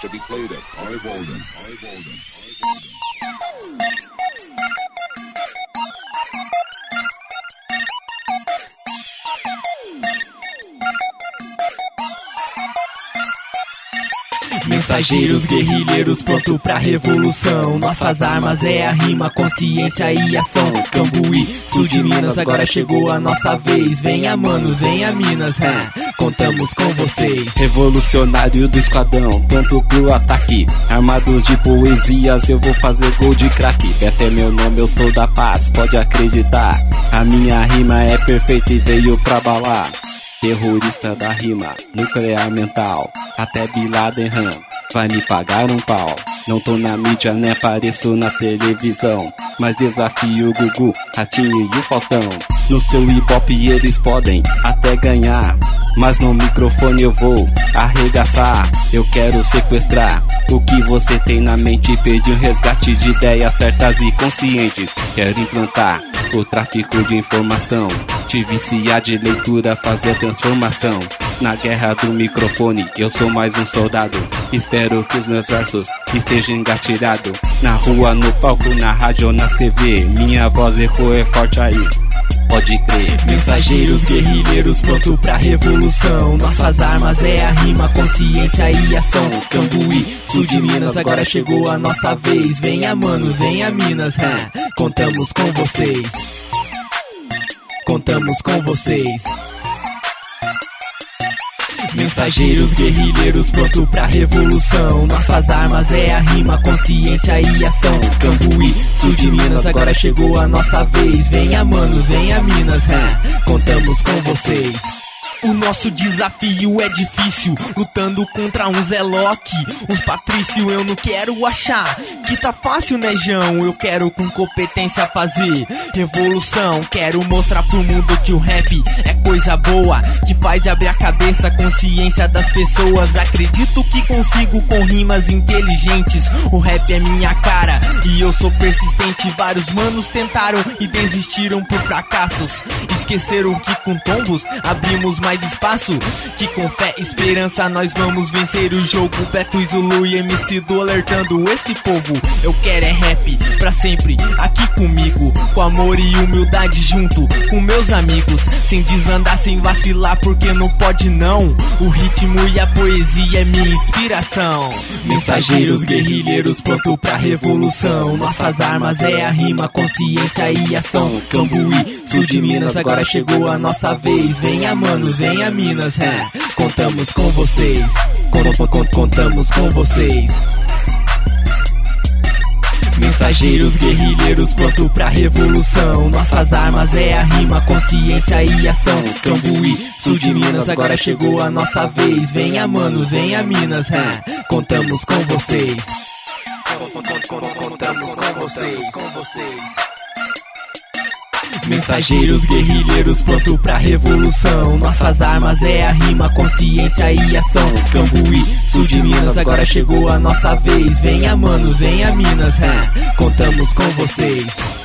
to be played at high volume. High volume. High volume. Mensageiros, guerrilheiros, pronto pra revolução. Nossas armas é a rima, consciência e ação. Cambuí, sul de Minas, agora chegou a nossa vez. Venha, manos, venha, Minas, é. contamos com vocês. Revolucionário do esquadrão, pronto pro ataque. Armados de poesias, eu vou fazer gol de craque. Beto é meu nome, eu sou da paz, pode acreditar. A minha rima é perfeita e veio pra balar. Terrorista da rima, nuclear mental. Até Bin Laden vai me pagar um pau. Não tô na mídia, nem apareço na televisão. Mas desafio o Gugu, Ratinho e o Faustão. No seu hip hop eles podem até ganhar. Mas no microfone eu vou arregaçar. Eu quero sequestrar o que você tem na mente. Pedir um resgate de ideias certas e conscientes. Quero implantar o tráfico de informação. Te viciar de leitura, fazer transformação. Na guerra do microfone, eu sou mais um soldado. Espero que os meus versos estejam engatilhados. Na rua, no palco, na rádio ou na TV. Minha voz ecoa é forte aí. Pode crer. Mensageiros, guerrilheiros, pronto pra revolução. Nossas armas é a rima, consciência e ação. Cambuí, sul de Minas, agora chegou a nossa vez. Venha, manos, venha, Minas, é. contamos com vocês. Contamos com vocês. Mensageiros, guerrilheiros, pronto pra revolução. Nossas armas é a rima, consciência e ação. Cambuí, sul de Minas, agora chegou a nossa vez. Venha, manos, venha, Minas, é. contamos com vocês. O nosso desafio é difícil, lutando contra um Loki, uns Patrício eu não quero achar, que tá fácil né Jão, eu quero com competência fazer revolução, quero mostrar pro mundo que o rap é coisa boa, que faz abrir a cabeça, consciência das pessoas, acredito que consigo com rimas inteligentes, o rap é minha cara e eu sou persistente, vários manos tentaram e desistiram por fracassos, esqueceram que com tombos abrimos mais espaço. Que com fé e esperança nós vamos vencer o jogo. Beto Zulu e MC do alertando esse povo. Eu quero é rap pra sempre aqui comigo. Com amor e humildade junto com meus amigos. Sem desandar, sem vacilar, porque não pode não. O ritmo e a poesia é minha inspiração. Mensageiros, guerrilheiros, pronto pra revolução. Nossas armas é a rima, consciência e ação. Cambuí, sul de Minas, agora chegou a nossa vez. Venha, manos, venha, Minas, é. contamos com vocês. Con- con- contamos com vocês. Mensageiros, guerrilheiros, pronto pra revolução. Nossas armas é a rima, consciência e ação. Cambuí, sul de Minas, agora chegou a nossa vez. Venha, manos, venha, Minas, é. contamos com vocês. Contamos com vocês, com vocês. Mensageiros, guerrilheiros, pronto pra revolução. Nossas armas é a rima, consciência e ação. Cambuí, sul de Minas, agora chegou a nossa vez. Venha, manos, venha, Minas, é. contamos com vocês.